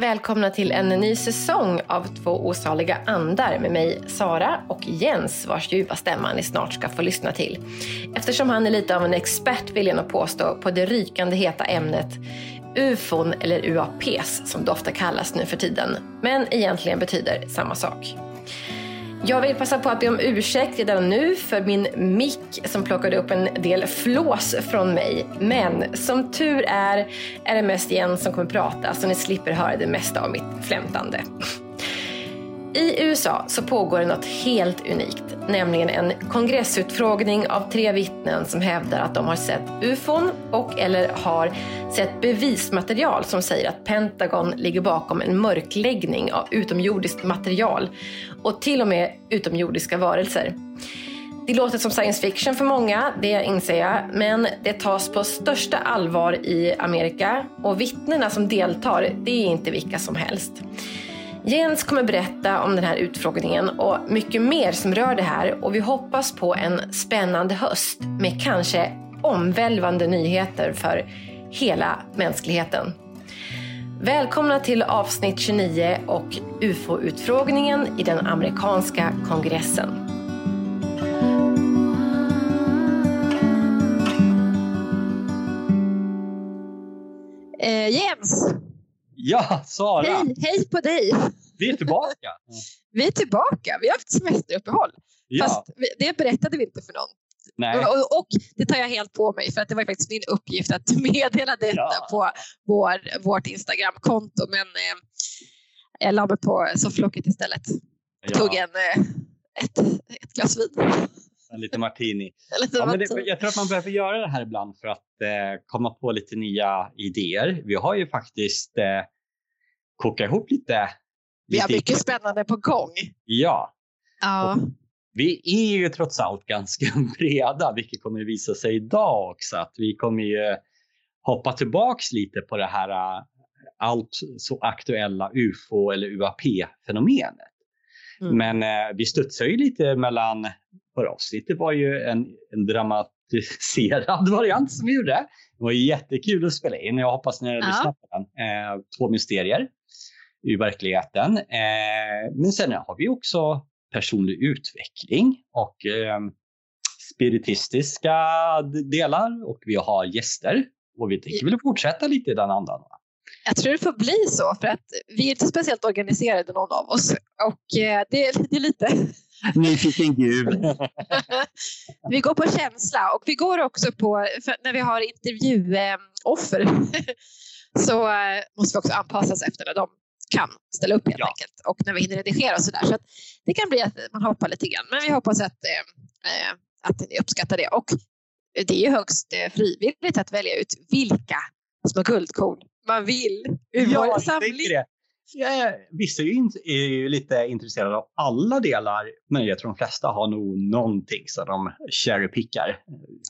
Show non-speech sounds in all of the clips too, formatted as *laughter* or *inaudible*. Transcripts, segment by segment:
Välkomna till en ny säsong av Två osaliga andar med mig Sara och Jens vars djupa stämma ni snart ska få lyssna till. Eftersom han är lite av en expert vill jag nog påstå på det rykande heta ämnet ufon eller UAPs som det ofta kallas nu för tiden, men egentligen betyder samma sak. Jag vill passa på att be om ursäkt redan nu för min mick som plockade upp en del flås från mig. Men som tur är, är det mest Jens som kommer prata så ni slipper höra det mesta av mitt flämtande. I USA så pågår det något helt unikt, nämligen en kongressutfrågning av tre vittnen som hävdar att de har sett ufon och eller har sett bevismaterial som säger att Pentagon ligger bakom en mörkläggning av utomjordiskt material och till och med utomjordiska varelser. Det låter som science fiction för många, det inser jag, men det tas på största allvar i Amerika och vittnena som deltar, det är inte vilka som helst. Jens kommer berätta om den här utfrågningen och mycket mer som rör det här och vi hoppas på en spännande höst med kanske omvälvande nyheter för hela mänskligheten. Välkomna till avsnitt 29 och UFO-utfrågningen i den amerikanska kongressen. Eh, Jens! Ja, Sara! Hej, hej på dig! Vi är tillbaka! *laughs* Vi är tillbaka. Vi har haft semesteruppehåll. Ja. Fast det berättade vi inte för någon. Nej. Och, och det tar jag helt på mig för att det var faktiskt min uppgift att *laughs* meddela detta Ja. på vår, vårt Instagramkonto. Men eh, jag la mig på sofflocket istället. Tog Ja, en, eh, ett, ett glas vin. en liten martini. *laughs* Så Ja, det- det, jag tror att man behöver göra det här ibland för att eh, komma på lite nya idéer. Vi har ju faktiskt eh, kokat ihop lite. Vi har mycket spännande på gång. Ja, Ja. vi är ju trots allt ganska *laughs* breda, vilket kommer att visa sig idag också. Att vi kommer ju hoppa tillbaks lite på det här eh, allt så aktuella UFO eller UAP-fenomenet. Mm. Men eh, vi studsar ju lite mellan, för avsnittet var ju en, en dramatiserad *laughs* variant som vi gjorde. Det var jättekul att spela in. Jag hoppas ni har Ja. lyssnat på den. Eh, två mysterier i verkligheten. Eh, men sen har vi också personlig utveckling och eh, spiritistiska delar och vi har gäster. Och vi tänker väl fortsätta lite i den andan. va? Jag tror det får bli så för att vi är inte speciellt organiserade någon av oss. Och eh, det, det är lite *laughs* Nyfiken gud. *laughs* vi går på känsla och vi går också på, när vi har intervjuoffer *laughs* så eh, måste vi också anpassa oss efter när de kan ställa upp helt Ja. enkelt och när vi hinner redigera och sådär. Så att det kan bli att man hoppar lite grann. Men vi hoppas att, eh, eh, att ni uppskattar det. Och det är ju högst eh, frivilligt att välja ut vilka små guldkorn man vill ur vår jag samling. det. Jag, vissa är ju, inte, är ju lite intresserade av alla delar, men jag tror de flesta har nog någonting som de cherrypickar.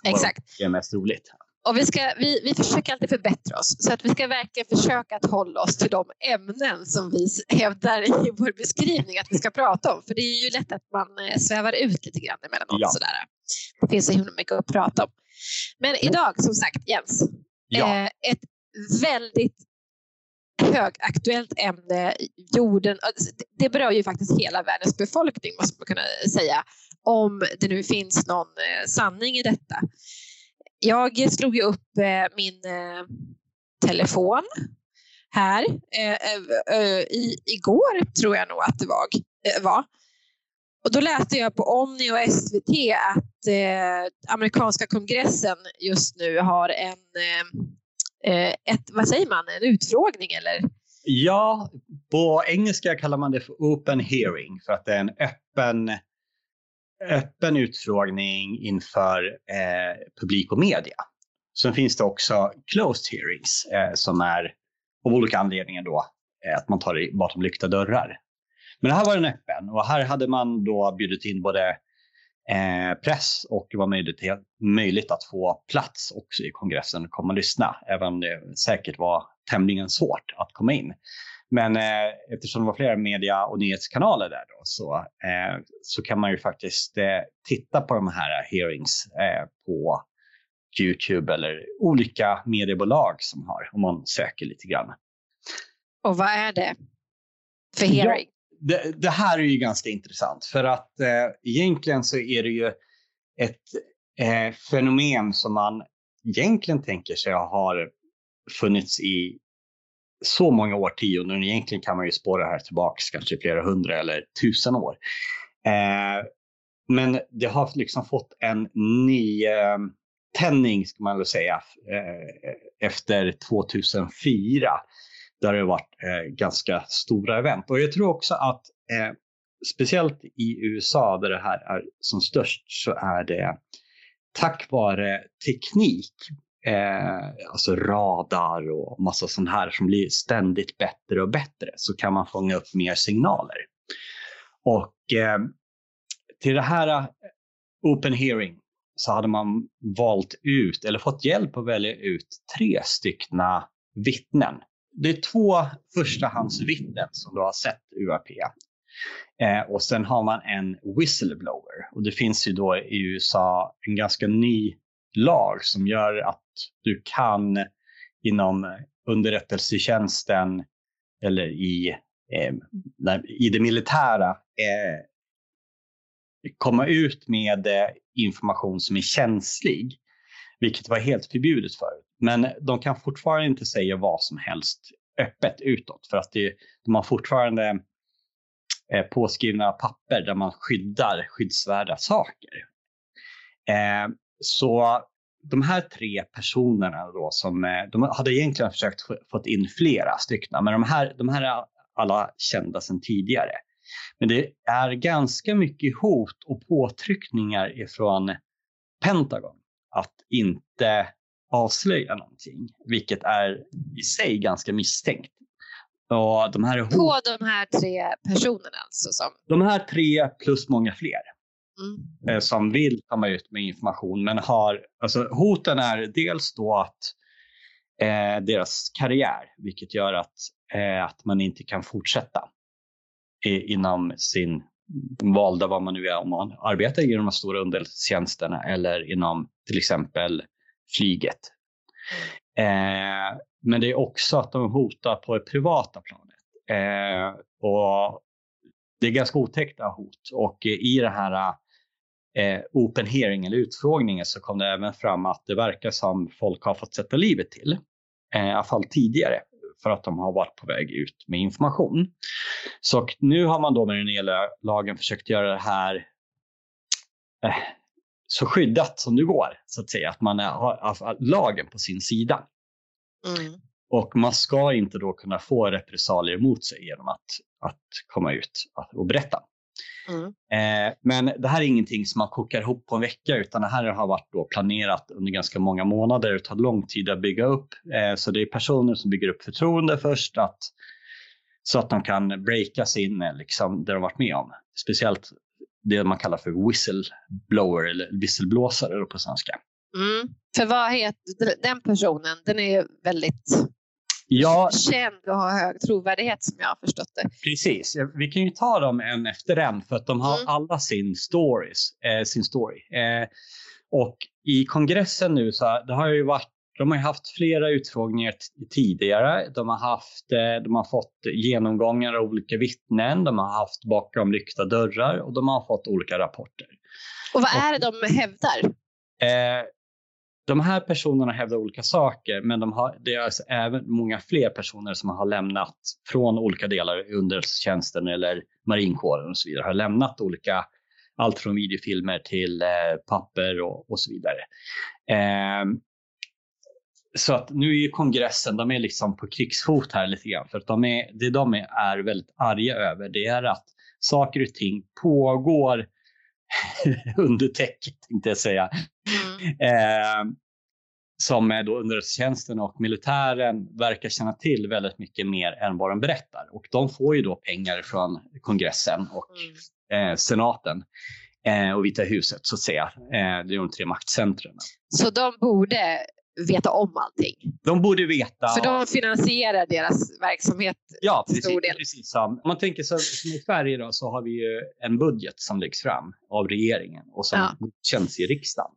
Exakt. Det är mest roligt. Och vi, ska, vi, vi försöker alltid förbättra oss så att vi ska verkligen försöka att hålla oss till de ämnen som vi hävdar i vår beskrivning att vi ska prata om. För det är ju lätt att man eh, svävar ut lite grann emellanåt. Ja. Sådär. Det finns så himla mycket att prata om. Men idag som sagt Jens, Ja, eh, ett väldigt högaktuellt ämne. Jorden, det- det berör ju faktiskt hela världens befolkning måste man kunna säga. Om det nu finns någon eh, sanning i detta. Jag slog ju upp eh, min eh, telefon här eh, eh, eh, i, igår tror jag nog att det var. Eh, var. Och då läste jag på Omni och SVT att eh, amerikanska kongressen just nu har en eh, eh, ett, vad säger man, en utfrågning eller? ja, på engelska kallar man det för open hearing för att det är en öppen, öppen utfrågning inför eh, publik och media. Sen finns det också closed hearings eh, som är av olika anledningar då eh, att man tar det bakom lyckta dörrar. Men här var den öppen och här hade man då bjudit in både eh, press och det var möjligt, möjligt att få plats också i kongressen och komma och lyssna, även om det säkert var tämligen svårt att komma in. Men eh, eftersom det var flera media och nyhetskanaler där då, så, eh, så kan man ju faktiskt eh, titta på de här hearings eh, på Youtube eller olika mediebolag som har, om man söker lite grann. Och vad är det för hearing? Ja, det, det, här är ju ganska intressant för att eh, egentligen så är det ju ett eh, fenomen som man egentligen tänker sig har funnits i så många årtionden. Egentligen kan man ju spåra det här tillbaks kanske flera hundra eller tusen år. Eh, men det har liksom fått en ny eh, tändning, ska man väl säga, eh, efter 2004. Där det har varit eh, ganska stora event. Och jag tror också att eh, speciellt i USA där det här är som störst så är det tack vare teknik, eh, alltså radar och massa sånt här som blir ständigt bättre och bättre så kan man fånga upp mer signaler. Och eh, till det här eh, Open Hearing så hade man valt ut, eller fått hjälp att välja ut tre styckna vittnen. Det är två förstahandsvittnen som du har sett UAP. Eh, och sen har man en whistleblower. Och det finns ju då i USA en ganska ny lag som gör att du kan inom underrättelsetjänsten eller i, eh, i det militära eh, komma ut med eh, information som är känslig, vilket var helt förbjudet förut. Men de kan fortfarande inte säga vad som helst öppet utåt för att det, de har fortfarande eh, påskrivna papper där man skyddar skyddsvärda saker. Eh, så de här tre personerna då som, eh, de hade egentligen försökt få in flera stycken, men de här, de här är alla kända sedan tidigare. Men det är ganska mycket hot och påtryckningar ifrån Pentagon att inte avslöja någonting, vilket är i sig ganska misstänkt. Och de här hot... På de här tre personerna alltså? Som... De här tre plus många fler. Mm. Eh, som vill komma ut med information men har, alltså hoten är dels då att eh, deras karriär, vilket gör att, eh, att man inte kan fortsätta inom sin valda, vad man nu är, om man arbetar inom de stora underrättelsetjänsterna eller inom till exempel flyget. Eh, men det är också att de hotar på det privata planet. Eh, och det är ganska otäckta hot och i det här eh, open hearing eller utfrågningen så kom det även fram att det verkar som folk har fått sätta livet till. Eh, I alla fall tidigare för att de har varit på väg ut med information. Så nu har man då med den nya lagen försökt göra det här eh, så skyddat som det går, så att säga. Att man har lagen på sin sida. Mm. Och man ska inte då kunna få repressalier mot sig genom att, att komma ut och berätta. Mm. Eh, men det här är ingenting som man kokar ihop på en vecka utan det här har varit då planerat under ganska många månader. Det tar lång tid att bygga upp. Eh, så det är personer som bygger upp förtroende först att, så att de kan breaka in liksom, det de varit med om. Speciellt det man kallar för whistleblower eller visselblåsare på svenska. Mm. För vad heter den personen? Den är väldigt ja, känd och har hög trovärdighet som jag har förstått det. Precis, vi kan ju ta dem en efter en för att de har mm. alla sin, stories, eh, sin story. Eh, och i kongressen nu så det har ju varit de har haft flera utfrågningar tidigare. De har, haft, eh, de har fått genomgångar av olika vittnen. De har haft bakom lyckta dörrar och de har fått olika rapporter. Och vad är det de hävdar? Eh, de här personerna hävdar olika saker, men de har, det är alltså även många fler personer som har lämnat från olika delar underrättelsetjänsten eller marinkåren och så vidare, har lämnat olika, allt från videofilmer till eh, papper och, och, så vidare. Eh, så att nu är ju kongressen, de är liksom på krigsfot här lite grann, för att de är, det de är, är väldigt arga över, det är att saker och ting pågår *laughs* under täcket, tänkte jag säga. Mm. Eh, som är då underrättelsetjänsten och militären verkar känna till väldigt mycket mer än vad de berättar. Och de får ju då pengar från kongressen och mm. eh, senaten eh, och Vita huset så att säga. Eh, det är de tre maktcentren. Så de borde veta om allting? De borde veta. För de finansierar deras verksamhet ja, precis, stor del? precis. Om man tänker så, som i Sverige då, så har vi ju en budget som läggs fram av regeringen och som ja. känns i riksdagen.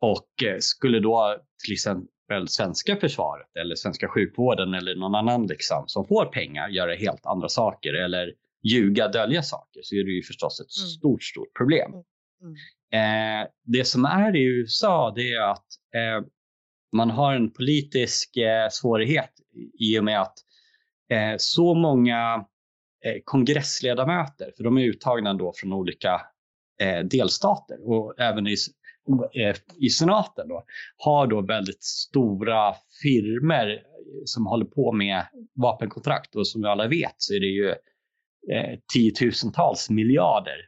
Och eh, skulle då till exempel exempel svenska försvaret eller svenska sjukvården eller någon annan liksom, som får pengar göra helt andra saker eller ljuga, dölja saker så är det ju förstås ett mm. stort, stort problem. Mm. mm. Eh, det som är i USA det är att eh, man har en politisk eh, svårighet i och med att eh, så många eh, kongressledamöter, för de är uttagna då från olika eh, delstater och även i, eh, i senaten då, har då väldigt stora firmer eh, som håller på med vapenkontrakt och som vi alla vet så är det ju eh, tiotusentals miljarder.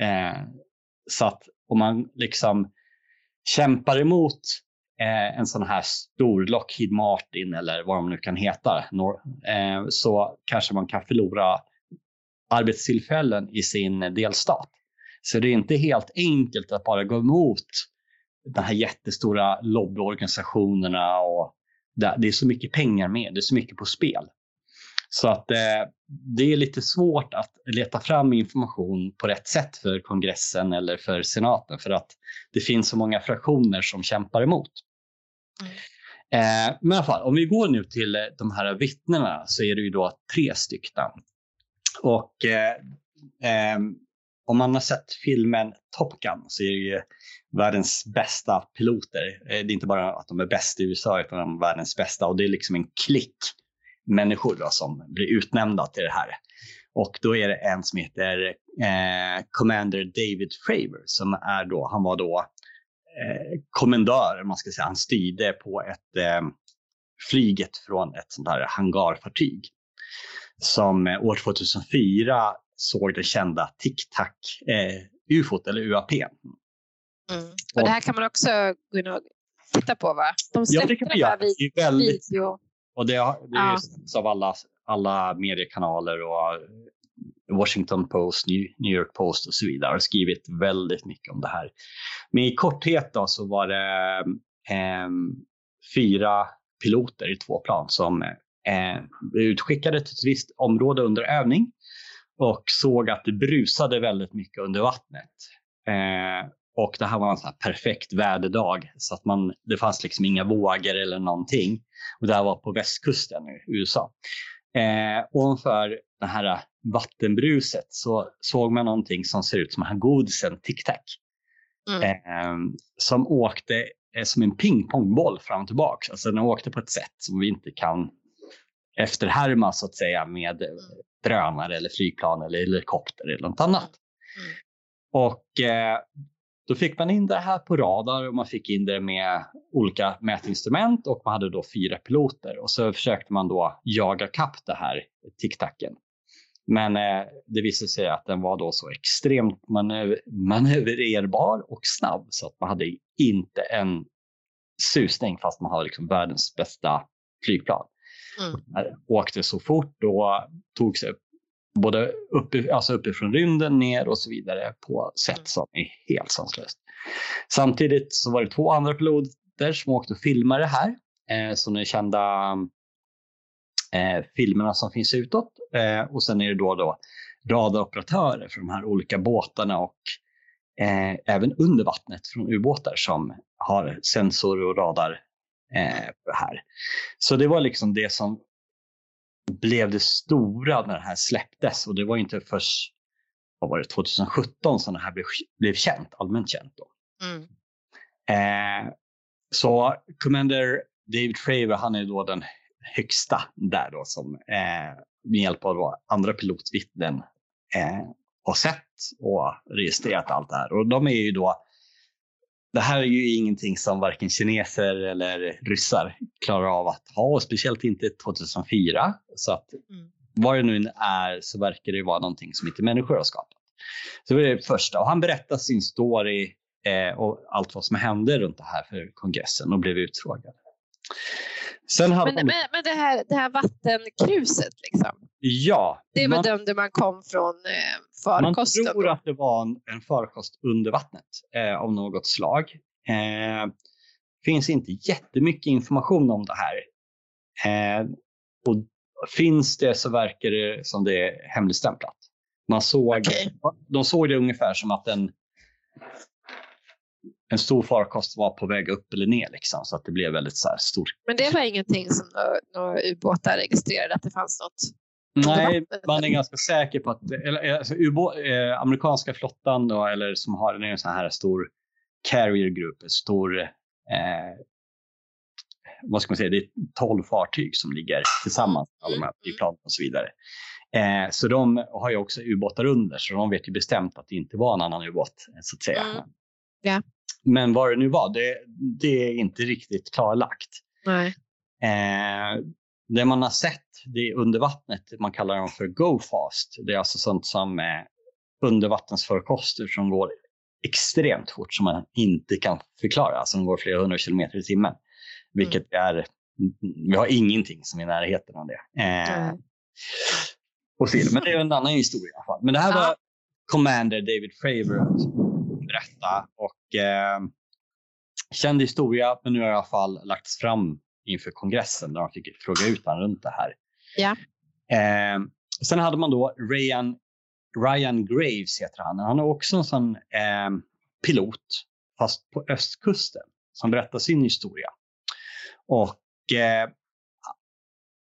Eh, så att om man liksom kämpar emot eh, en sån här stor Lockheed Martin eller vad de nu kan heta, eh, så kanske man kan förlora arbetstillfällen i sin delstat. Så det är inte helt enkelt att bara gå emot de här jättestora lobbyorganisationerna och det är så mycket pengar med, det är så mycket på spel. Så att eh, det är lite svårt att leta fram information på rätt sätt för kongressen eller för senaten för att det finns så många fraktioner som kämpar emot. Eh, men i alla fall, om vi går nu till eh, de här vittnena så är det ju då tre stycken. Och eh, eh, om man har sett filmen Top Gun så är det ju världens bästa piloter. Eh, det är inte bara att de är bäst i USA utan de är världens bästa och det är liksom en klick människor då, som blir utnämnda till det här. Och då är det en som heter eh, Commander David Fravor som är då, han var då eh, kommendör, man ska säga, han styrde på ett eh, flyget från ett sånt här hangarfartyg som eh, år 2004 såg det kända Tic Tac eh, UFOt eller UAP. Mm. Och det här kan man också gå in och titta på va? De ja, det kan man göra. Det är väldigt, video. Och det, det är ja. av alla, alla mediekanaler och Washington Post, New York Post och så vidare har skrivit väldigt mycket om det här. Men i korthet då så var det eh, fyra piloter i två plan som eh, blev utskickade till ett visst område under övning och såg att det brusade väldigt mycket under vattnet. Eh, och det här var en sån perfekt väderdag så att man, det fanns liksom inga vågor eller någonting. Och det här var på västkusten i USA. Eh, ovanför den här vattenbruset så såg man någonting som ser ut som här godisen Tic Tac. Mm. Eh, som åkte eh, som en pingpongboll fram och tillbaka. Alltså den åkte på ett sätt som vi inte kan efterhärma så att säga med drönare eller flygplan eller helikopter eller något annat. Mm. Och eh, då fick man in det här på radar och man fick in det med olika mätinstrument och man hade då fyra piloter och så försökte man då jaga kapp det här tic-tacen. Men eh, det visade sig att den var då så extremt manöver manövrerbar och snabb så att man hade inte en susning fast man har liksom världens bästa flygplan. Mm. Åkte så fort och tog sig både upp, alltså uppifrån rymden ner och så vidare på sätt mm. som är helt sanslöst. Samtidigt så var det två andra piloter som åkte och filmade det här. Eh, så de kända eh, filmerna som finns utåt. Eh, och sen är det då, då radaroperatörer för de här olika båtarna och eh, även under vattnet från ubåtar som har sensor och radar eh, här. Så det var liksom det som blev det stora när det här släpptes och det var inte först vad var det, 2017 som det här blev, blev känt, allmänt känt. Då. Mm. Eh, så Commander David Fravor, han är då den högsta där då som eh, med hjälp av andra pilotvittnen eh, har sett och registrerat allt det här. Och de är ju då det här är ju ingenting som varken kineser eller ryssar klarar av att ha, och speciellt inte 2004. Så att mm. vad det nu är så verkar det vara någonting som inte människor har skapat. Så det var det första. Och han berättade sin story eh, och allt vad som hände runt det här för kongressen och blev utfrågad. Sen hade men, men, men det, här, det här vattenkruset, liksom. Ja. Det bedömde man kom från eh, farkosten? Man tror att det var en, en farkost under vattnet eh, av något slag. Eh, finns inte jättemycket information om det här. Eh, och finns det så verkar det som det är hemligstämplat. Man såg, okay. De såg det ungefär som att en en stor farkost var på väg upp eller ner liksom, så att det blev väldigt så här stort. Men det var ingenting som några ubåtar registrerade att det fanns något? Nej, man är ganska säker på att eller, alltså, eh, amerikanska flottan då, eller som har en sån här stor carrier group, en stor eh, vad ska man säga, det är 12 fartyg som ligger tillsammans, alla de här flygplanen och så vidare. Eh, så de har ju också ubåtar under, så de vet ju bestämt att det inte var en annan ubåt, så att säga. Mm. Ja. Men vad det nu var, det, det är inte riktigt klarlagt. Nej. Eh, det man har sett det under vattnet, man kallar dem för go fast. Det är alltså sånt som eh, undervattensförkoster som går extremt fort som man inte kan förklara. Alltså de går flera hundra kilometer i timmen. Vilket mm. är, vi har ingenting som är i närheten av det. Eh, mm. och men det är en annan historia i alla fall. Men det här var Commander David Fravor berätta och eh, känd historia, men nu har i alla fall lagts fram inför kongressen där de fick fråga ut honom runt det här. Ja. Eh, sen hade man då Ryan, Ryan Graves, heter han. Han är också en sån eh, pilot, fast på östkusten, som berättar sin historia. Och eh,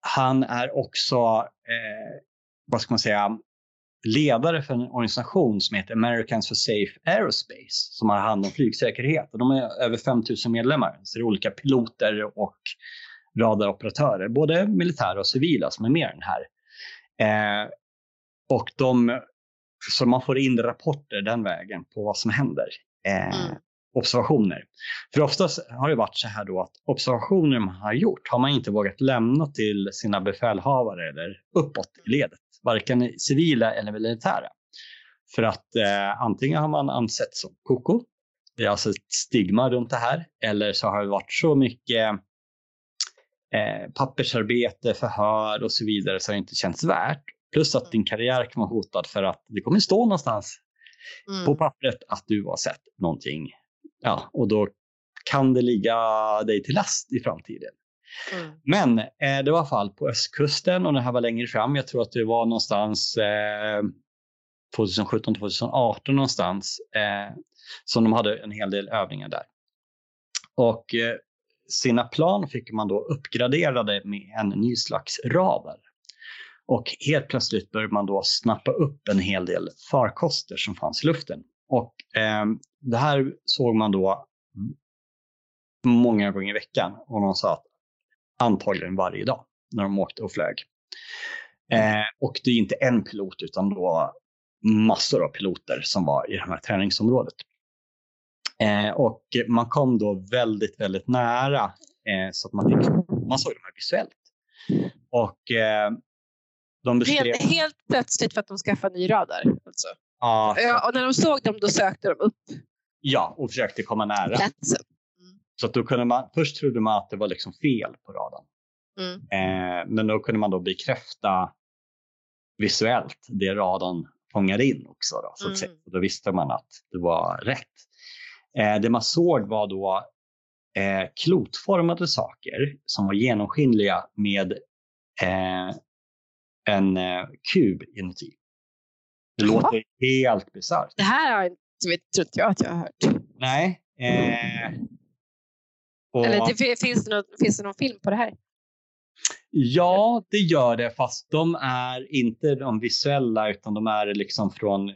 han är också, eh, vad ska man säga, ledare för en organisation som heter Americans for Safe Aerospace som har hand om flygsäkerhet. Och de är över 5000 medlemmar. Så det är olika piloter och radaroperatörer, både militära och civila som är med i den här. Eh, och de, så man får in rapporter den vägen på vad som händer. Eh, mm. Observationer. För oftast har det varit så här då att observationer man har gjort har man inte vågat lämna till sina befälhavare eller uppåt i ledet varken civila eller militära. För att eh, antingen har man ansetts som koko, det är alltså ett stigma runt det här, eller så har det varit så mycket eh, pappersarbete, förhör och så vidare så det inte känns värt. Plus att din karriär kan vara hotad för att det kommer stå någonstans mm. på pappret att du har sett någonting. Ja, och då kan det ligga dig till last i framtiden. Mm. Men eh, det var fall på östkusten och det här var längre fram. Jag tror att det var någonstans eh, 2017, 2018 någonstans eh, som de hade en hel del övningar där. Och eh, sina plan fick man då uppgraderade med en ny slags radar. Och helt plötsligt började man då snappa upp en hel del farkoster som fanns i luften. Och eh, det här såg man då många gånger i veckan. Och de sa att antagligen varje dag när de åkte och flög. Eh, och det är inte en pilot utan då massor av piloter som var i det här träningsområdet. Eh, och man kom då väldigt, väldigt nära eh, så att man, fick, man såg de här visuellt. Och eh, de beskrev... helt, helt plötsligt för att de skaffade ny radar? Alltså. Ja, ja, och när de såg dem då sökte de upp? Ja, och försökte komma nära. Platsen. Så att då kunde man, först trodde man att det var liksom fel på radarn. Mm. Eh, men då kunde man då bekräfta visuellt det radarn fångade in också. Då, så mm. Då visste man att det var rätt. Eh, det man såg var då eh, klotformade saker som var genomskinliga med eh, en eh, kub inuti. Det Jaha. låter helt bisarrt. Det här har inte, tror jag att jag har hört. Nej. Eh, och... Eller det, finns, det någon, finns det någon film på det här? Ja, det gör det, fast de är inte de visuella utan de är liksom från eh,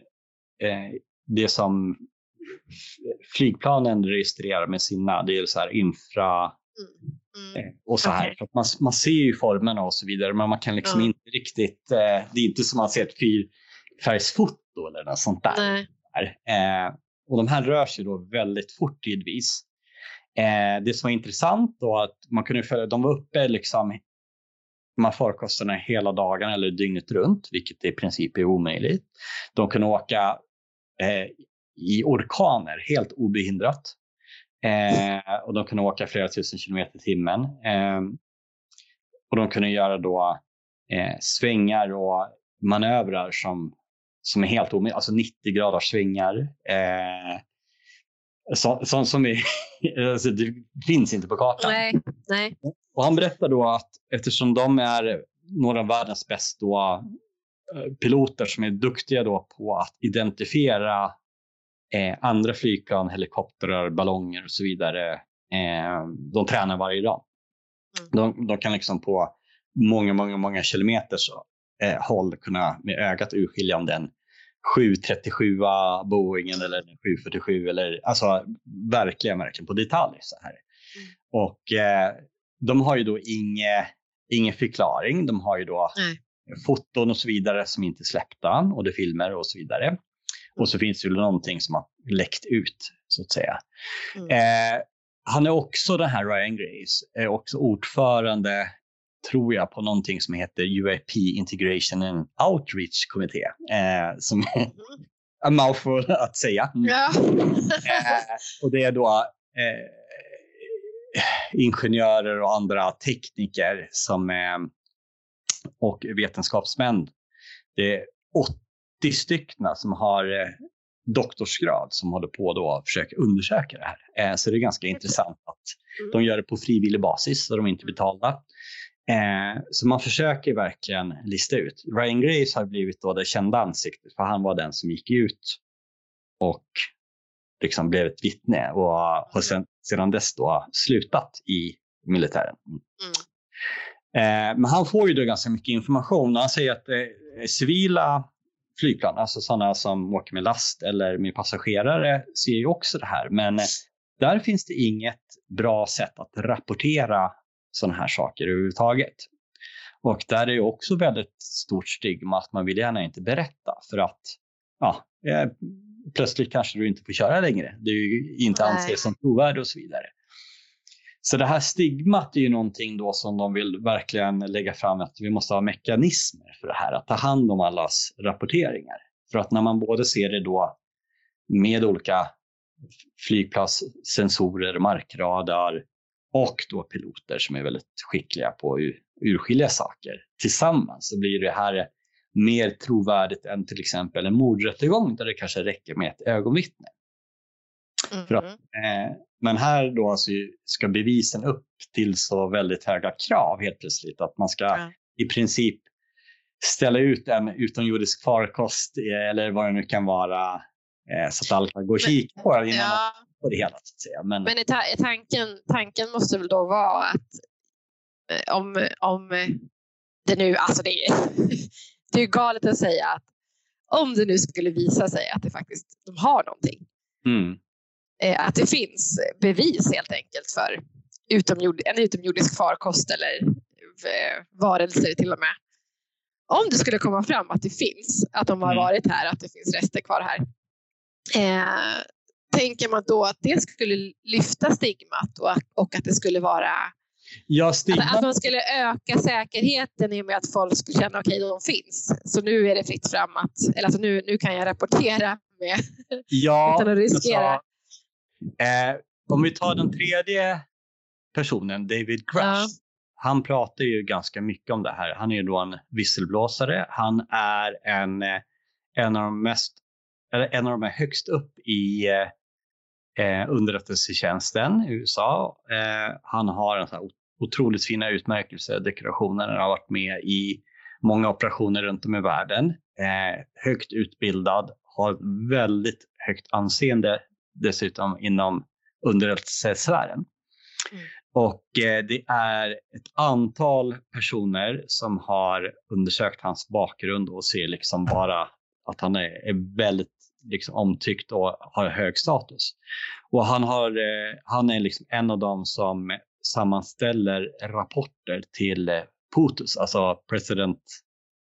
det som flygplanen registrerar med sina, det är så här infra mm. Mm. Eh, och så här. Okay. Man, man ser ju formerna och så vidare, men man kan liksom mm. inte riktigt, eh, det är inte som man ser ett fyrfärgsfoto eller något sånt där. Eh, och de här rör sig då väldigt fort tidvis. Eh, det som var intressant då att man kunde följa, de var uppe liksom de här farkosterna hela dagen eller dygnet runt, vilket i princip är omöjligt. De kunde åka eh, i orkaner helt obehindrat. Eh, och de kunde åka flera tusen kilometer i timmen. Eh, och de kunde göra då eh, svängar och manövrar som, som är helt omöjliga, alltså 90 graders svängar. Eh, Sånt så, som är, *laughs* alltså, det finns inte på kartan. Nej, nej. Och han berättar då att eftersom de är några av världens bästa eh, piloter som är duktiga då på att identifiera Eh, andra flygplan, helikoptrar, ballonger och så vidare, eh, de tränar varje dag. Mm. De, de, kan liksom på många, många, många kilometers eh, håll kunna med ögat urskilja om den 737 Boeingen eller 747 eller alltså verkligen, verkligen på detalj så här. Mm. Och eh, de har ju då inge, ingen förklaring. De har ju då mm. foton och så vidare som inte är släppta och det är filmer och så vidare. Och så finns det ju någonting som har läckt ut så att säga. Mm. Eh, han är också den här Ryan Grace, är också ordförande tror jag, på någonting som heter UAP Integration and Outreach Kommitté. Eh, som är mm. *laughs* en mouthful att säga. Mm. Ja. eh, och det är då eh, ingenjörer och andra tekniker som är, och vetenskapsmän. Det är 80 stycken som har eh, doktorsgrad som håller på då att försöka undersöka det här. Eh, så det är ganska intressant att mm. de gör det på frivillig basis så de är inte betalda. Eh, så man försöker verkligen lista ut. Ryan Grace har blivit då det kända ansiktet för han var den som gick ut och liksom blev ett vittne och har sen, sedan dess då slutat i militären. Mm. Eh, men han får ju då ganska mycket information. Han säger att eh, civila flygplan, alltså sådana som åker med last eller med passagerare, ser ju också det här. Men eh, där finns det inget bra sätt att rapportera sådana här saker överhuvudtaget. Och där är ju också väldigt stort stigma att man vill gärna inte berätta för att ja, eh, plötsligt kanske du inte får köra längre. Du inte anses som trovärdig och så vidare. Så det här stigmat är ju någonting då som de vill verkligen lägga fram att vi måste ha mekanismer för det här, att ta hand om allas rapporteringar. För att när man både ser det då med olika flygplatssensorer, markradar och då piloter som är väldigt skickliga på att urskilja saker tillsammans så blir det här mer trovärdigt än till exempel en mordrättegång där det kanske räcker med ett ögonvittne. Mm. För att, mm-hmm. eh, men här då alltså ska bevisen upp till så väldigt höga krav helt plötsligt att man ska mm. i princip ställa ut en utomjordisk farkost eh, eller vad det nu kan vara eh, så att alla kan gå och kika på det innan ja. På det hela. Så att säga. Men, men ta tanken, tanken måste väl då vara att eh, om, om det nu, alltså det är, *laughs* det är galet att säga att om det nu skulle visa sig att det faktiskt de har någonting. Mm. Eh, att det finns bevis helt enkelt för utomjord, en utomjordisk farkost eller eh, varelser till och med. Om det skulle komma fram att det finns, att de har mm. varit här, att det finns rester kvar här. Tänker man då att det skulle lyfta stigmat och, och att det skulle vara Ja, att, att man skulle öka säkerheten i och med att folk skulle känna okej, okay, de finns. Så nu är det fritt fram att, eller alltså nu, nu kan jag rapportera med ja, *laughs* utan att riskera. Alltså, Eh, om vi tar den tredje personen, David Grush. Ja. Han pratar ju ganska mycket om det här. Han är då en visselblåsare. Han är en, eh, en av de mest, eller en av de högst upp i eh, underrättelsetjänsten i USA. Eh, han har en så otroligt fina utmärkelsedekorationer. Han har varit med i många operationer runt om i världen. Eh, högt utbildad, har väldigt högt anseende dessutom inom underrättelsesfären. Mm. Och eh, det är ett antal personer som har undersökt hans bakgrund och ser liksom bara att han är, är väldigt liksom omtyckt och har hög status. Och han, har, eh, han är liksom en av dem som sammanställer rapporter till eh, POTUS, alltså President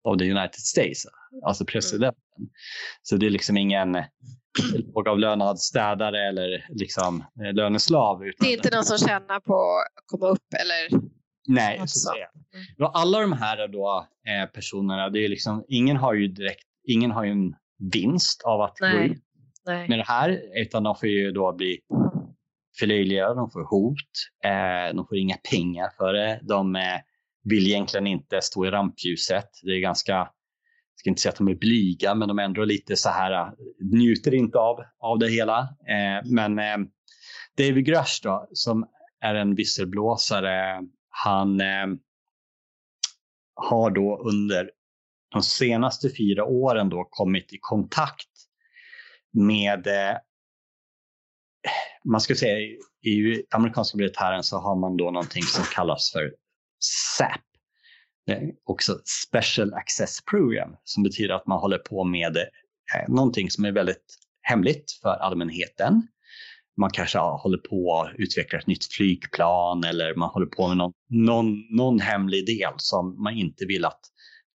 of the United States, alltså presidenten. Mm. Så det är liksom ingen lågavlönad städare eller liksom eh, löneslav. det är inte någon som tjänar på att komma upp eller? Nej, så. Mm. Alla de här då, eh, personerna, det är liksom, ingen har ju direkt, ingen har ju en vinst av att Nej. gå Nej. med det här, utan de får ju då bli förlöjligade, de får hot, eh, de får inga pengar för det, de eh, vill egentligen inte stå i rampljuset. Det är ganska ska inte säga att de är blyga, men de är ändå lite så här, äh, njuter inte av, av det hela. Eh, men eh, David Grush då, som är en visselblåsare, han eh, har då under de senaste fyra åren då kommit i kontakt med eh, man ska säga i amerikanska militären så har man då någonting som kallas för SAP. Eh, också Special Access Program som betyder att man håller på med eh, någonting som är väldigt hemligt för allmänheten. Man kanske håller på att utveckla ett nytt flygplan eller man håller på med någon, någon, någon hemlig del som man inte vill att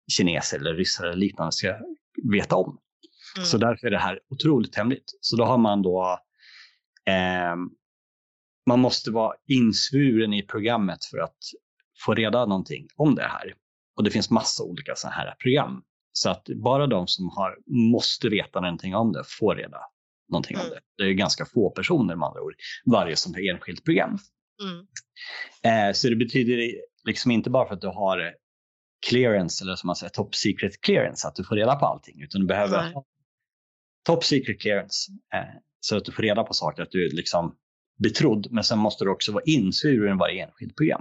kineser eller ryssar eller liknande ska veta om. Mm. Så därför är det här otroligt hemligt. Så då har man då eh, man måste vara insvuren i programmet för att få reda någonting om det här. Och det finns massa olika sådana här program. Så att bara de som har, måste veta någonting om det får reda någonting mm. om det. Det är ganska få personer med andra ord, varje sånt här enskilt program. Mm. Eh, så det betyder liksom inte bara för att du har clearance eller som man säger top secret clearance, att du får reda på allting, utan du behöver mm. top secret clearance eh, så att du får reda på saker, att du är liksom betrodd. Men sen måste du också vara insvuren i varje enskilt program.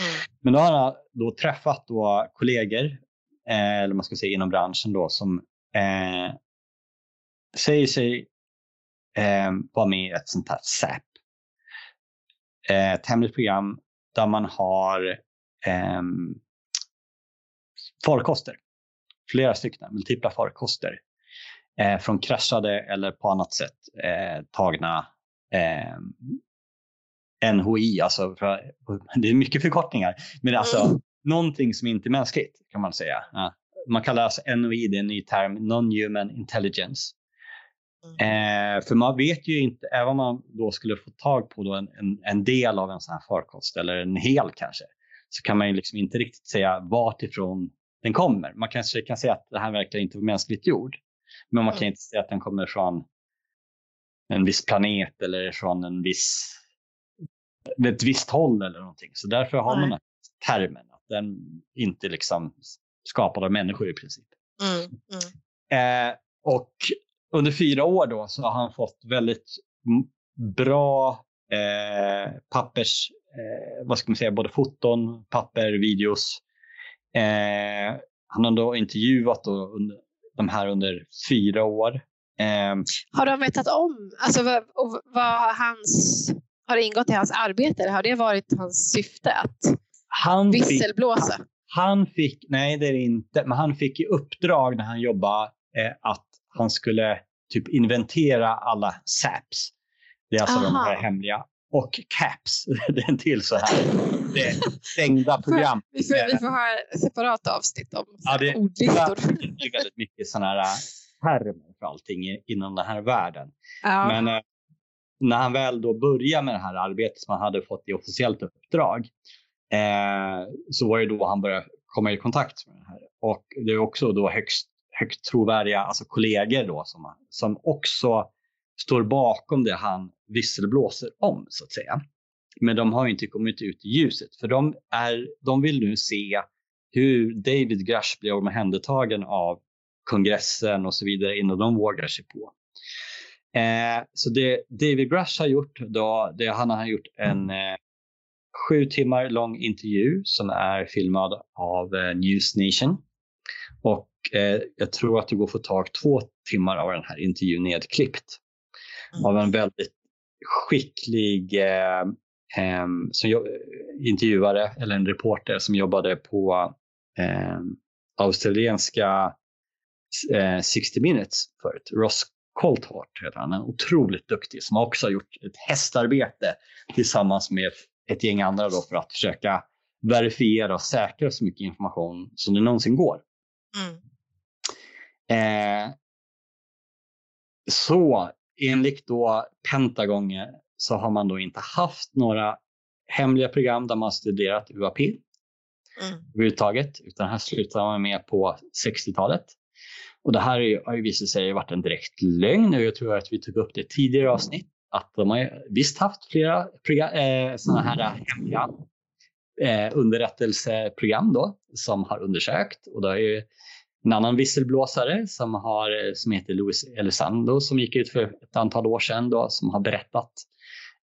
Mm. Men då har jag då träffat då kollegor, eh, eller man ska säga inom branschen då, som eh, säger sig eh, vara med i ett sånt här SAP. Eh, ett hemligt program där man har eh, farkoster. Flera stycken, multipla farkoster. Eh, från kraschade eller på annat sätt eh, tagna eh, NHI, alltså för, *laughs* det är mycket förkortningar, men alltså mm. någonting som inte är mänskligt kan man säga. Ja. Man kallar alltså NOI, det är en ny term, Non-Human Intelligence. Mm. Eh, för man vet ju inte, även om man då skulle få tag på en, en, en, del av en sån här farkost, eller en hel kanske, så kan man ju liksom inte riktigt säga vart ifrån den kommer. Man kanske kan säga att det här verkar inte vara mänskligt gjord, men man kan mm. inte säga att den kommer från en viss planet eller från en viss, ett visst håll eller någonting. Så därför har Nej. man termen, att den inte liksom skapad av människor i princip. Mm, mm. Eh, och under fyra år då så har han fått väldigt bra eh, pappers, eh, vad ska man säga, både foton, papper, videos. Eh, han har då intervjuat då under, de här under fyra år. Eh, har de vetat om, alltså vad, vad hans, har det ingått i hans arbete eller har det varit hans syfte att han visselblåsa? Fick, han fick, nej det är det inte, men han fick i uppdrag när han jobbade eh, att han skulle typ inventera alla SAPs. Det är alltså Aha. de här hemliga. Och CAPS, *laughs* det är en till så här. Det *laughs* stängda program. Vi får, vi får ha ett separat avsnitt om ja, det, ordlistor. *laughs* Det är väldigt mycket sådana här termer för allting inom den här världen. Ja. Men eh, när han väl då började med det här arbetet som han hade fått i officiellt uppdrag eh, så var det då han började komma i kontakt med det här. Och det är också då högst högt trovärdiga alltså kollegor då som, som också står bakom det han visselblåser om så att säga. Men de har inte kommit ut i ljuset för de, är, de vill nu se hur David Grush blir omhändertagen av kongressen och så vidare innan de vågar sig på. Eh, så det David Grush har gjort, då, det han har gjort en eh, sju timmar lång intervju som är filmad av eh, News Nation. Och eh, jag tror att det går att få tag två timmar av den här intervjun nedklippt. Mm. Av en väldigt skicklig eh, eh, som intervjuare eller en reporter som jobbade på eh, australienska 60 eh, minutes förut. Ross Colthart heter han, en otroligt duktig som också har gjort ett hästarbete tillsammans med ett gäng andra då för att försöka verifiera och säkra så mycket information som det någonsin går. Mm. Eh, så enligt då Pentagon så har man då inte haft några hemliga program där man studerat UAP mm. överhuvudtaget, utan här slutar man med på 60-talet. Och det här har ju visat sig varit en direkt lögn och jag tror att vi tog upp det tidigare avsnitt att de har visst haft flera eh, sådana här hemliga eh, underrättelseprogram då som har undersökt och det har ju en annan visselblåsare som, har, som heter Louis Elizondo som gick ut för ett antal år sedan då, som har berättat.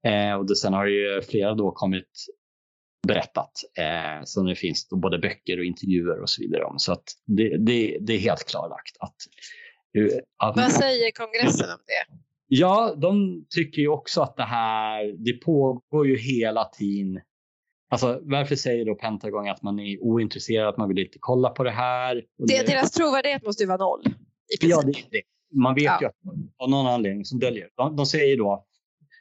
Eh, och det, sen har ju flera då kommit berättat. Eh, så nu finns det både böcker och intervjuer och så vidare om. Så att det, det, det är helt klarlagt att Vad säger kongressen om det? Ja, de tycker ju också att det här, det pågår ju hela tiden. Alltså varför säger då Pentagon att man är ointresserad, att man vill inte kolla på det här? Det, deras trovärdighet måste ju vara noll. ja, det, det. Man vet ja. ju att av någon anledning som döljer. De, de säger då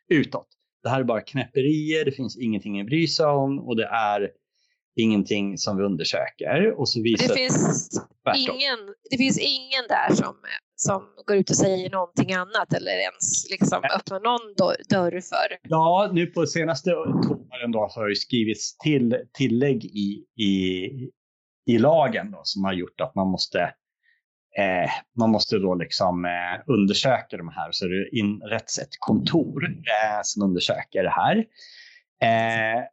utåt, det här är bara knäpperier, det finns ingenting att bry sig om och det är ingenting som vi undersöker. Och så visar det, finns ingen, det finns ingen där som, som går ut och säger någonting annat eller ens liksom öppnar någon dörr för. Ja, nu på senaste då har det skrivits till tillägg i, i, i lagen då, som har gjort att man måste eh, man måste då liksom eh, undersöka de här. Så det inrätts ett kontor eh, som undersöker det här. Eh,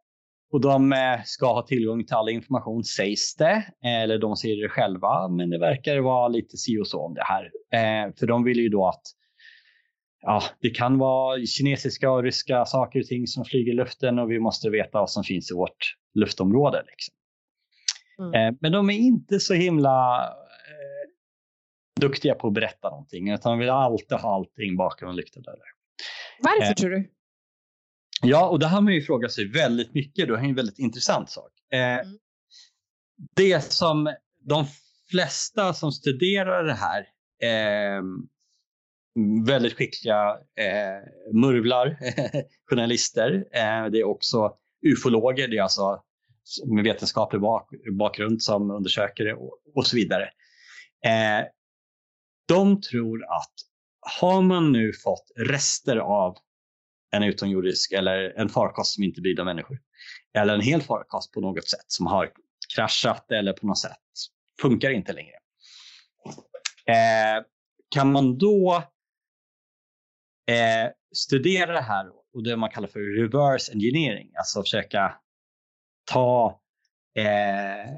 och de eh, ska ha tillgång till all information sägs det, eller de säger det själva, men det verkar vara lite si och så om det här. Eh, för de vill ju då att ja, det kan vara kinesiska och ryska saker och ting som flyger i luften och vi måste veta vad som finns i vårt luftområde. Liksom. Mm. Eh, men de är inte så himla eh, duktiga på att berätta någonting, utan de vill alltid ha allting bakom lyckta dörrar. Varför tror du? Ja, och det här har man ju frågat sig väldigt mycket. Det är en väldigt intressant sak. Eh, mm. Det som de flesta som studerar det här, eh, väldigt skickliga eh, murvlar, *laughs* journalister, eh, det är också ufologer, det är alltså med vetenskaplig bak bakgrund som undersöker det och, och så vidare. Eh, de tror att har man nu fått rester av en utomjordisk eller en farkost som inte bidrar av människor. Eller en hel farkost på något sätt som har kraschat eller på något sätt funkar inte längre. Eh, kan man då eh, studera det här och det man kallar för reverse engineering, alltså försöka ta eh,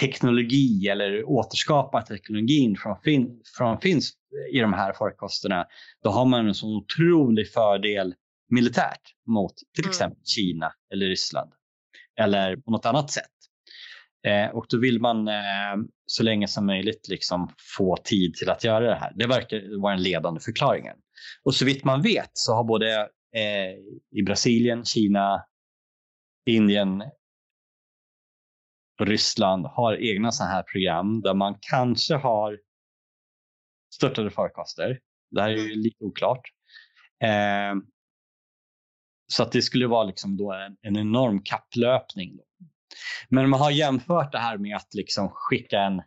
teknologi eller återskapa teknologin från, fin från finns i de här farkosterna, då har man en sån otrolig fördel militärt mot till mm. exempel mm. Kina eller Ryssland eller på något annat sätt. Eh, och då vill man eh, så länge som möjligt liksom få tid till att göra det här. Det verkar vara den ledande förklaringen. Och så vitt man vet så har både eh, i Brasilien, Kina, Indien Ryssland har egna sådana här program där man kanske har störtade farkoster. Det här är ju mm. lite oklart. Eh, så att det skulle vara liksom då en, en enorm kapplöpning. Då. Men man har jämfört det här med att liksom skicka en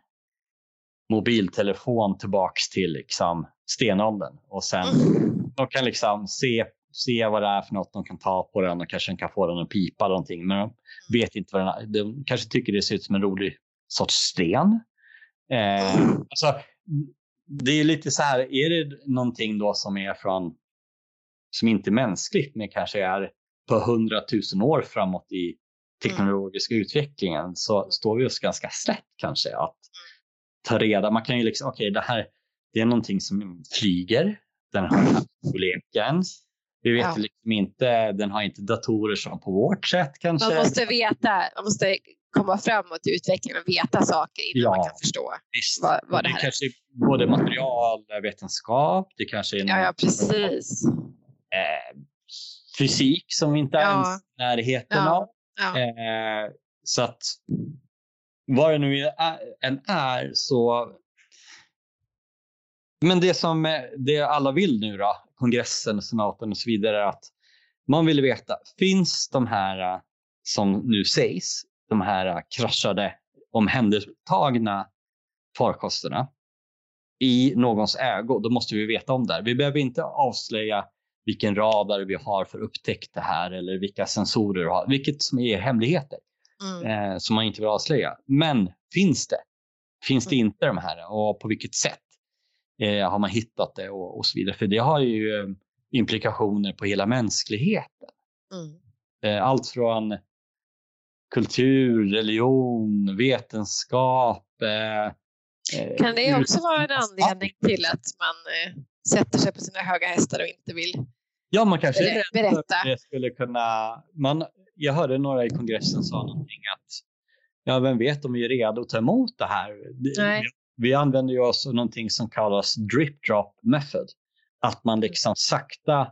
mobiltelefon tillbaks till liksom stenåldern och sen mm. de kan liksom se, se vad det är för något, de kan ta på den och kanske kan få den att pipa eller någonting. Men de vet inte vad den är. De kanske tycker det ser ut som en rolig sorts sten. Eh, alltså, det är lite så här, är det någonting då som är från som inte är mänskligt men kanske är på hundratusen år framåt i teknologiska mm. utvecklingen så står vi oss ganska slätt kanske att ta reda. Man kan ju liksom, okej okay, det här det är någonting som flyger, den har här storleken. Vi vet ja. liksom inte, den har inte datorer som på vårt sätt kanske. Man måste veta, man måste komma framåt i utvecklingen och veta saker innan ja, man kan förstå vad, vad det, det här kanske är. Både materialvetenskap, det kanske är ja, ja, precis eh, fysik som vi inte är ja. ens i närheten ja. av. Ja. Eh, så att vad det nu än är så... Men det som eh, det alla vill nu då, kongressen, senaten och så vidare, att man vill veta, finns de här eh, som nu sägs, de här eh, kraschade, omhändertagna farkosterna i någons ägo, då måste vi veta om det. Vi behöver inte avslöja vilken radar vi har för upptäckt det här eller vilka sensorer vi har, vilket som är hemligheter mm. eh, som man inte vill avslöja. Men finns det? Finns det mm. inte de här och på vilket sätt eh, har man hittat det och, och, så vidare? För det har ju eh, implikationer på hela mänskligheten. Mm. Eh, allt från kultur, religion, vetenskap. Eh, kan det också vara en anledning till att man sätter sig på sina höga hästar och inte vill Ja, man kanske är berätta. det skulle kunna... Man, jag hörde några i kongressen sa någonting att ja, vem vet om vi är redo att ta emot det här. Nej. Vi använder ju oss av någonting som kallas drip drop method. Att man liksom sakta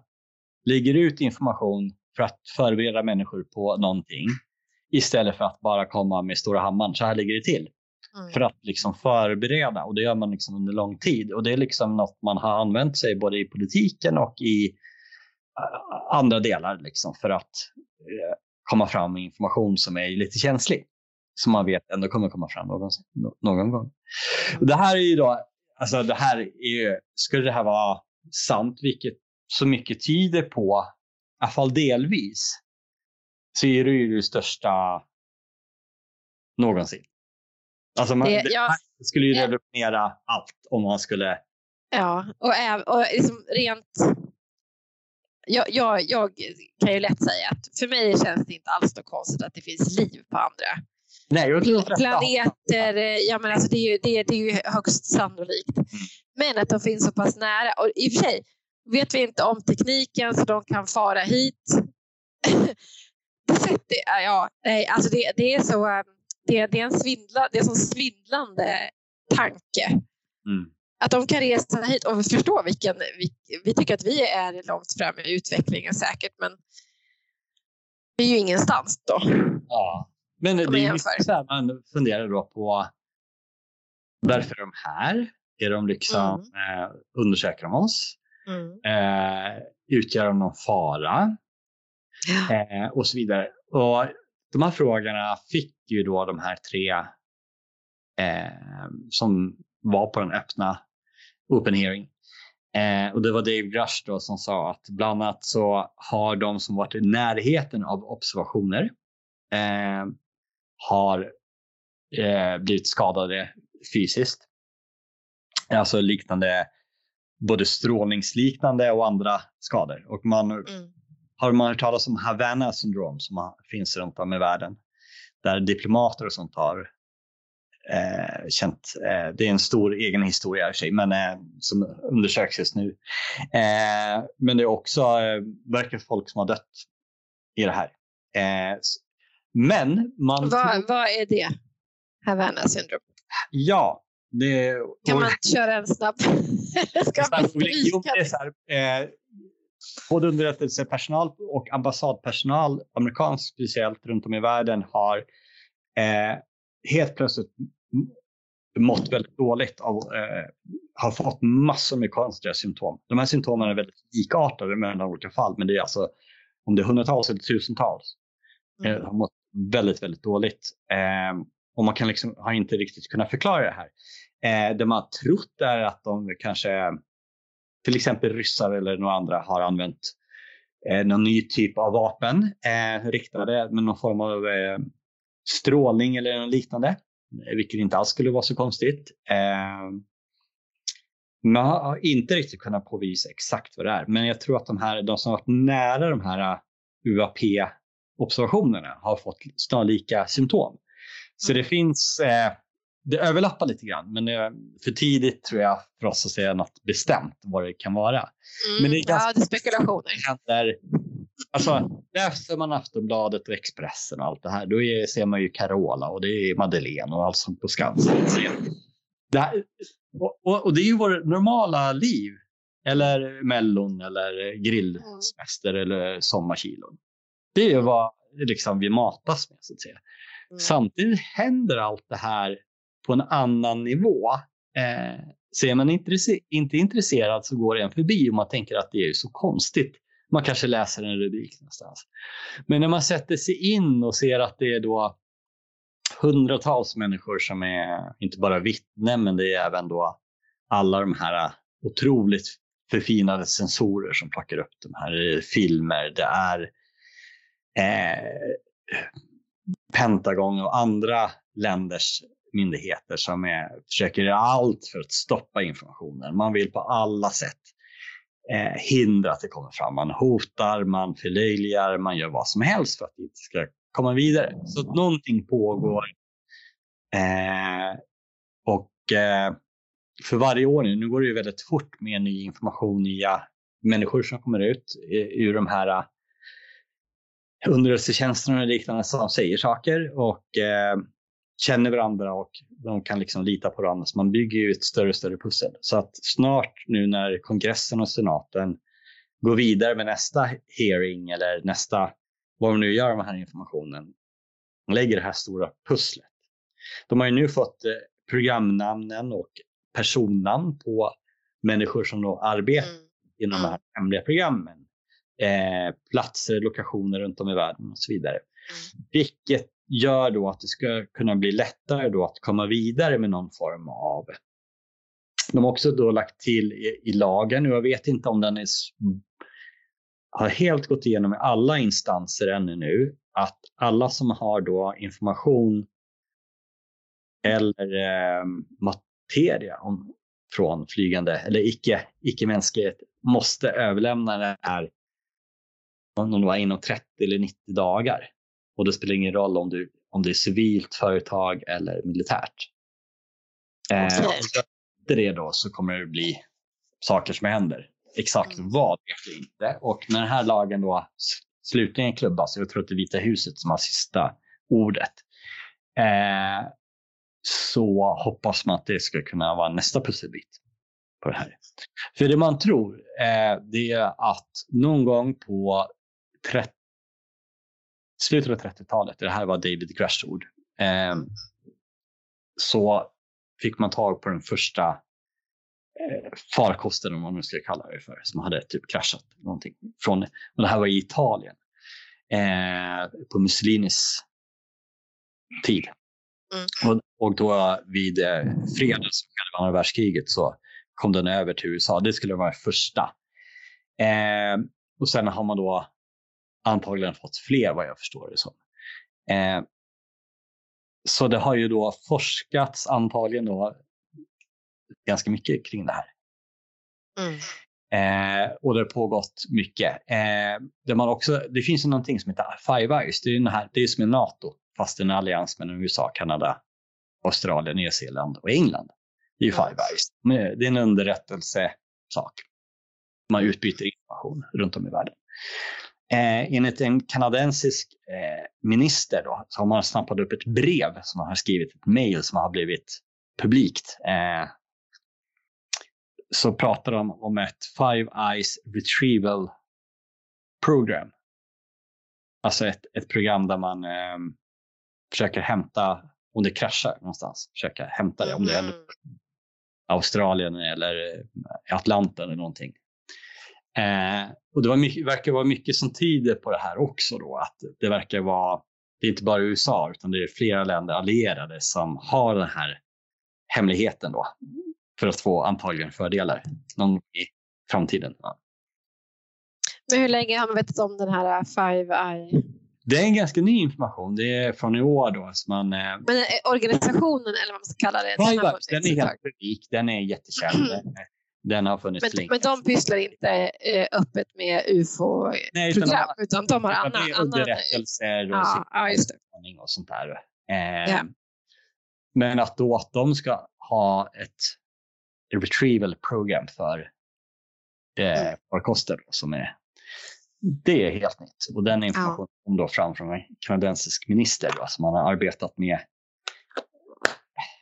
lägger ut information för att förbereda människor på någonting istället för att bara komma med stora hammaren. Så här ligger det till. Mm. För att liksom förbereda och det gör man liksom under lång tid. Och det är liksom något man har använt sig både i politiken och i uh, andra delar liksom för att uh, komma fram med information som är lite känslig. Som man vet ändå kommer komma fram någon, någon gång. Och det här är ju då, alltså det här är ju, skulle det här vara sant, vilket så mycket tyder på, i alla fall delvis, så är det ju det största någonsin. Alltså man, det, ja, det skulle ju revolutionera allt om man skulle... Ja, och, och liksom rent... Jag, jag, jag kan ju lätt säga att för mig känns det inte alls så konstigt att det finns liv på andra Nej, jag tror planeter. Ja, men alltså det, är ju, det, det är ju högst sannolikt. Mm. Men att de finns så pass nära. Och I och för sig vet vi inte om tekniken så de kan fara hit. *laughs* det, ja, nej, alltså det, det är så um, det, det, är en svindla, det är en svindlande tanke. Mm. Att de kan resa hit och förstå vilken... Vi, vi tycker att vi är långt fram i utvecklingen säkert, men vi är ju ingenstans då. Ja, men det är så här, man funderar då på varför är de här? Är de liksom, mm. eh, undersöker de oss? Mm. Eh, utgör de någon fara? Ja. Eh, och så vidare. Och de här frågorna fick ju då de här tre eh, som var på den öppna open hearing. Eh, och det var Dave Grush då som sa att bland annat så har de som varit i närheten av observationer eh, har eh, blivit skadade fysiskt. Alltså liknande, både strålningsliknande och andra skador. Och man mm. har man hört talas om Havana syndrom som finns runt om i världen där diplomater och sånt har eh, känt. Eh, det är en stor egen historia i sig, men eh, som undersöks just nu. Eh, men det är också eh, verkar folk som har dött i det här. Men man... Vad, vad är det? Havana syndrom? Ja, det... Kan man köra en snabb? *laughs* Ska man jo, det är så här, eh, både underrättelsepersonal och ambassadpersonal, amerikansk speciellt, runt om i världen har eh, helt plötsligt mått väldigt dåligt av, eh, har fått massor med konstiga symptom. De här symptomen är väldigt likartade mellan olika fall, men det är alltså om det är hundratals eller tusentals. Mm. Eh, har mått väldigt, väldigt dåligt. Eh, och man kan liksom, har inte riktigt kunnat förklara det här. Eh, det man har trott är att de kanske, till exempel ryssar eller några andra, har använt eh, någon ny typ av vapen eh, riktade med någon form av eh, strålning eller något liknande, eh, vilket inte alls skulle vara så konstigt. Eh, man har inte riktigt kunnat påvisa exakt vad det är, men jag tror att de, här, de som har varit nära de här eh, UAP UAP-observationerna har fått snarlika symptom. Så det finns, eh, det överlappar lite grann, men det är för tidigt tror jag för oss att säga något bestämt vad det kan vara. Mm, men det är ganska ja, det är spekulationer. Händer, alltså, läser man Aftonbladet och Expressen och allt det här, då är, ser man ju Carola och det är Madeleine och allt sånt på Skansen. Det här, och, och, och, det är ju vårt normala liv. Eller Mellon eller grillsemester mm. eller sommarkilon. Det är ju vad liksom, vi matas med så att säga. Mm. Samtidigt händer allt det här på en annan nivå. Eh, så är man intresse inte intresserad så går det en förbi och man tänker att det är så konstigt. Man kanske läser en rubrik någonstans. Men när man sätter sig in och ser att det är då hundratals människor som är inte bara vittnen, men det är även då alla de här otroligt förfinade sensorer som plockar upp de här filmer. Det är eh, Eh, Pentagon och andra länders myndigheter som är, försöker göra allt för att stoppa informationen. Man vill på alla sätt eh, hindra att det kommer fram. Man hotar, man förlöjligar, man gör vad som helst för att det inte ska komma vidare. Så att någonting pågår. Eh, och eh, för varje år nu, nu går det ju väldigt fort med ny information, nya människor som kommer ut ur de här underrättelsetjänsterna och liknande som säger saker. Och eh, känner varandra och de kan liksom lita på varandra. Så man bygger ju ett större och större pussel. Så att snart nu när kongressen och senaten går vidare med nästa hearing eller nästa, vad de nu gör med den här informationen, lägger det här stora pusslet. De har ju nu fått eh, programnamnen och personnamn på människor som då arbetar mm. inom de här hemliga programmen. Eh, platser, lokationer runt om i världen och så vidare. Mm. Vilket gör då att det ska kunna bli lättare då att komma vidare med någon form av de har också då lagt till i, i lagen, och jag vet inte om den är, har helt gått igenom i alla instanser ännu nu, att alla som har då information eller eh, materia om, från flygande eller icke, icke-mänsklighet måste överlämna det här om det var inom 30 eller 90 dagar. Och det spelar ingen roll om, du, om det är civilt företag eller militärt. Eh, efter det då så kommer det bli saker som händer. Exakt mm. vad vet jag inte. Och när den här lagen då slutligen klubbas, jag tror att det är Vita huset som har sista ordet, eh, så hoppas man att det ska kunna vara nästa pusselbit på det här. För det man tror eh, det är att någon gång på 30, slutet av 30-talet, det här var David Grush ord, eh, så fick man tag på den första eh, farkosten, om man nu ska kalla det för, som hade typ kraschat. Någonting från, och det här var i Italien eh, på Mussolinis tid. Mm. Och, och, då vid eh, fredags andra världskriget så kom den över till USA. Det skulle vara första. Eh, och sen har man då antagligen fått fler vad jag förstår det som. Eh, så det har ju då forskats antagligen då ganska mycket kring det här. Mm. Eh, och det har pågått mycket. Eh, det, man också, det finns ju någonting som heter Five Eyes. Det är, den här, det är som en NATO, fast en allians mellan USA, Kanada, Australien, Nya Zeeland och England. Det är ju Five Eyes. Det är en underrättelsesak. Man utbyter information runt om i världen. Eh, enligt en kanadensisk eh, minister då, så har man snappat upp ett brev som man har skrivit, ett mail som har blivit publikt. Eh, så pratar de om ett Five Eyes Retrieval Program. Alltså ett, ett program där man eh, försöker hämta, om det kraschar någonstans, försöka hämta det. Om det är mm. Australien eller Atlanten eller någonting. Eh, och det var mycket, verkar vara mycket som tyder på det här också då, att det verkar vara, det är inte bara USA utan det är flera länder allierade som har den här hemligheten då för att få antagligen fördelar någon i framtiden. Ja. Men hur länge har man vetat om den här Five Eye? Det är en ganska ny information. Det är från i år då. Så man, eh... Men organisationen eller vad man ska kalla det? Five Eyes, den är helt unik. Den är jättekänd. *clears throat* Den har funnits men, länge. Men de pysslar inte eh, öppet med ufo-program, utan, utan de har annan... underrättelser och, ja, ja, och sånt där. Eh, ja. Men att då att de ska ha ett retrieval program för eh, mm. farkoster som är det är helt nytt och den informationen ja. kom då fram från en kanadensisk minister då, som har arbetat med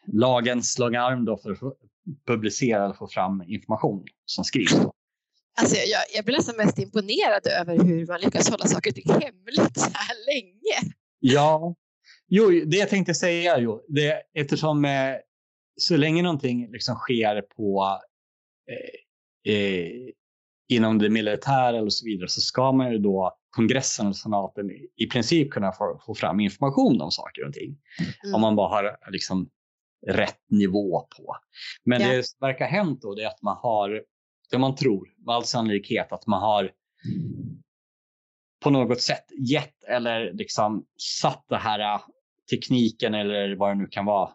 lagens långa arm då för publicera och få fram information som skrivs. Alltså jag, jag blir nästan mest imponerad över hur man lyckas hålla saker och ting hemligt så här länge. Ja, jo, det jag tänkte säga, jo, det, eftersom eh, så länge någonting liksom sker på eh, eh, inom det militära och så vidare så ska man ju då kongressen och senaten i princip kunna få, få fram information om saker och ting. Mm. Om man bara har liksom rätt nivå på. Men yeah. det som verkar ha hänt då är att man har, det man tror med all sannolikhet, att man har på något sätt gett eller liksom satt det här äh, tekniken eller vad det nu kan vara,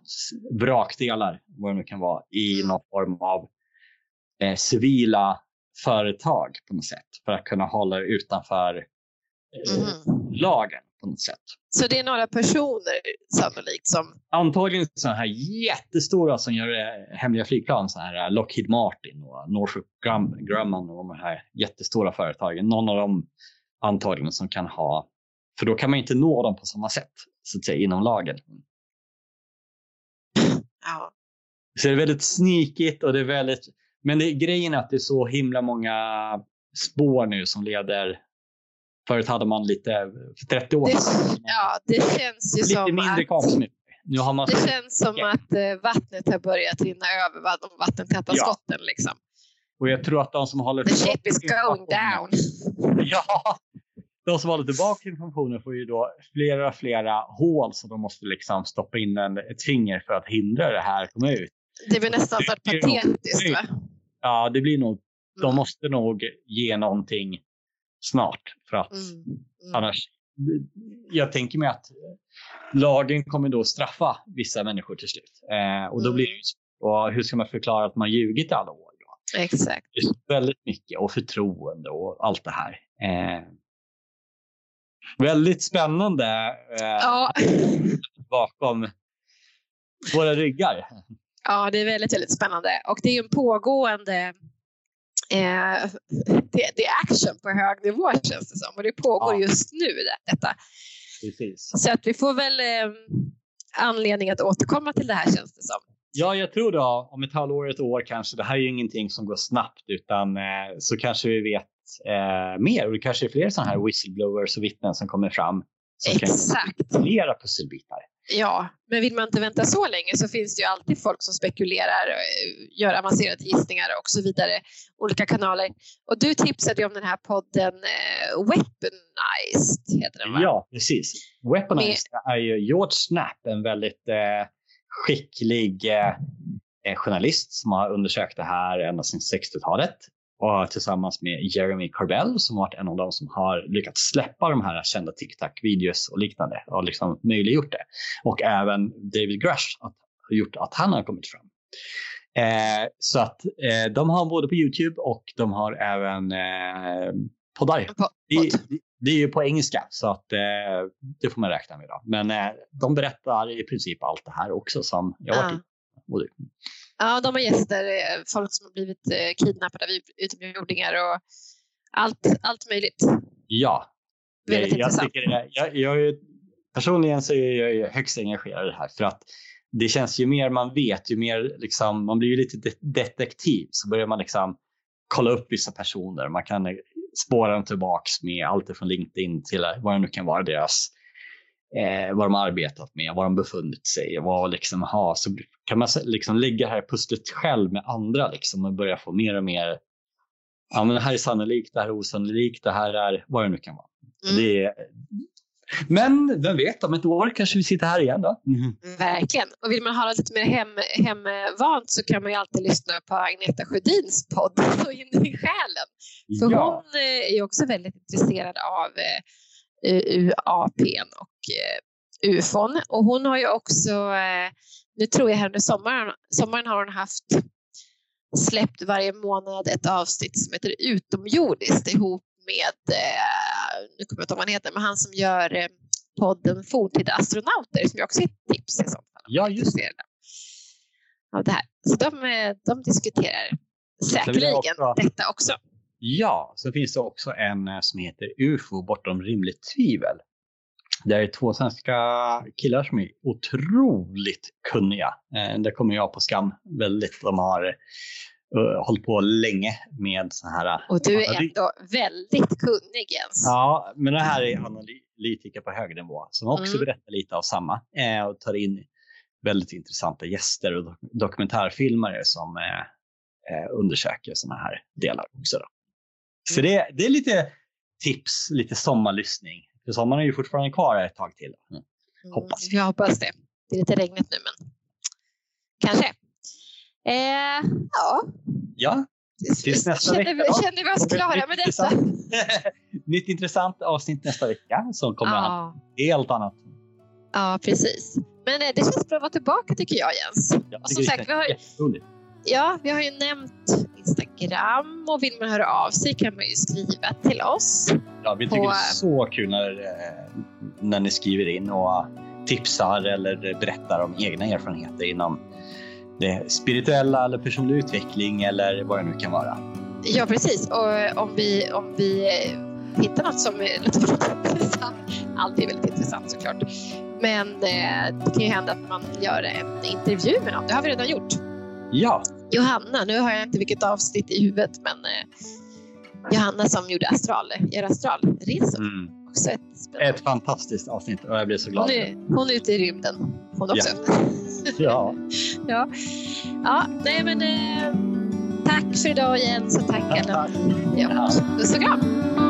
vrakdelar, vad det nu kan vara, i någon form av eh, civila företag på något sätt för att kunna hålla utanför eh, mm. lagen på något sätt. Så det är några personer sannolikt som... Antagligen sådana här jättestora som gör eh, hemliga flygplan, så här eh, Lockheed Martin och Northrop Grumman och de här jättestora företagen. Någon av dem antagligen som kan ha, för då kan man inte nå dem på samma sätt så att säga inom lagen. Ja. Så det är väldigt sneakigt och det är väldigt... Men det, grejen är att det är så himla många spår nu som leder... Förut hade man lite, för 30 år sedan, ja, det känns ju lite som mindre att. Nu har man... det känns som att eh, vattnet har börjat rinna över de vattentäta Ja. skotten. Liksom. Och jag tror att de som håller The ship is going down. *laughs* Ja, de som håller tillbaka informationen får ju då flera, flera hål som de måste liksom stoppa in en, ett finger för att hindra det här att komma ut. Det blir nästan så patetiskt. Va? Ja, det blir nog, de Mm. måste nog ge någonting snart för att Mm. Mm. annars, jag tänker mig att lagen kommer då straffa vissa människor till slut. Eh, och då Mm. blir det ju och hur ska man förklara att man ljugit alla år? Då? Exakt. Väldigt mycket och förtroende och allt det här. Eh, väldigt spännande eh, Ja. bakom våra ryggar. ja, det är väldigt, väldigt spännande. Och det är ju en pågående eh, *laughs* det, det är action på hög nivå känns det som. Och det pågår Ja. just nu det, detta. Precis. Så att vi får väl eh, anledning att återkomma till det här känns det som. Ja, jag tror då om ett halvår, ett år kanske. Det här är ju ingenting som går snabbt utan eh, så kanske vi vet eh, mer och det kanske är fler sådana här whistleblowers och vittnen som kommer fram. Som Exakt. kan flera pusselbitar. Ja, men vill man inte vänta så länge så finns det ju alltid folk som spekulerar, eh, gör avancerade gissningar och så vidare. Olika kanaler. Och du tipsade ju om den här podden eh, Weaponized, heter den va? Ja, precis. Weaponized är ju George Snap, en väldigt eh, skicklig eh, eh, journalist som har undersökt det här ända sedan 60-talet. Och tillsammans med Jeremy Corbell som har varit en av de som har lyckats släppa de här kända TikTok-videos och liknande och liksom möjliggjort det. Och även David Grush har gjort att han har kommit fram. Eh, så att eh, de har både på Youtube och de har även eh, poddar. Po- podd. Det, det är ju på engelska så att eh, det får man räkna med. Då. Men eh, de berättar i princip allt det här också som jag har varit i. Ja, de har gäster, eh, folk som har blivit eh, kidnappade av utomjordingar och allt, allt möjligt. Ja. Väldigt jag, intressant. tycker det, jag, jag, är- personligen så är jag högst engagerad i det här för att det känns ju mer man vet, ju mer liksom, man blir ju lite de- detektiv så börjar man liksom kolla upp vissa personer. Man kan eh, spåra dem tillbaks med allt från LinkedIn till vad det nu kan vara deras eh, vad de har arbetat med, var de befunnit sig, vad liksom ha. Så kan man liksom lägga det här pusslet själv med andra liksom och börja få mer och mer. Ja, men det här är sannolikt, det här är osannolikt, det här är vad det nu kan vara. Mm. Det är, men vem vet, om ett år kanske vi sitter här igen då. Verkligen. Och vill man ha lite mer hem, hemvant så kan man ju alltid lyssna på Agneta Sjödins podd *laughs* Så in i själen. För ja, hon eh, är ju också väldigt intresserad av eh, UAP och eh, UFON. Och hon har ju också, eh, nu tror jag här under sommaren, sommaren har hon haft släppt varje månad ett avsnitt som heter Utomjordiskt ihop med, eh, nu kommer jag inte ihåg vad han heter, men han som gör podden Forntida astronauter som ju också är ett tips i sånt fall. ja, just det. Av det här. Så de, de diskuterar jag säkerligen också- detta också. Ja, så finns det också en eh, som heter UFO bortom rimligt tvivel. Det är två svenska killar som är otroligt kunniga. Eh, där kommer jag på skam väldigt. De har uh, hållit på länge med så här. Och du är ändå väldigt kunnig Jens. Ja, men det här är analytiker på hög nivå som också Mm. berättar lite av samma eh, och tar in väldigt intressanta gäster och dok- dokumentärfilmare som eh, eh, undersöker sådana här delar också. Då. Så Mm. det, det är lite tips, lite sommarlyssning. För sommaren är ju fortfarande kvar ett tag till. Mm. hoppas. Jag hoppas det. Det är lite regnigt nu men kanske. Eh, ja, Ja, Tills nästa känner, vecka vi, då. känner vi oss klara med detta? intressant- *laughs* Nytt intressant avsnitt nästa vecka som kommer att Ja, helt annat. ja, precis. Men eh, det känns bra att vara tillbaka tycker jag Jens. Jag Och som sagt, vi har. Ja, vi har ju nämnt Instagram och vill man höra av sig kan man ju skriva till oss. Ja, vi tycker på- det är så kul när, eh, när ni skriver in och tipsar eller berättar om egna erfarenheter inom det spirituella eller personlig utveckling eller vad det nu kan vara. Ja, precis. Och om vi, om vi eh, hittar något som är lite *laughs* intressant Allt är väldigt intressant såklart. Men eh, det kan ju hända att man gör en intervju med någon. Det har vi redan gjort. Ja. Johanna, nu har jag inte vilket avsnitt i huvudet, men eh, Johanna som gjorde astral, gör astralresor. Mm. Också ett, Ett fantastiskt avsnitt och jag blir så glad. hon, är, hon är ute i rymden, hon också. Ja. *laughs* ja. ja, nej men eh, tack för idag Jens och tack alla. Ja, puss och kram.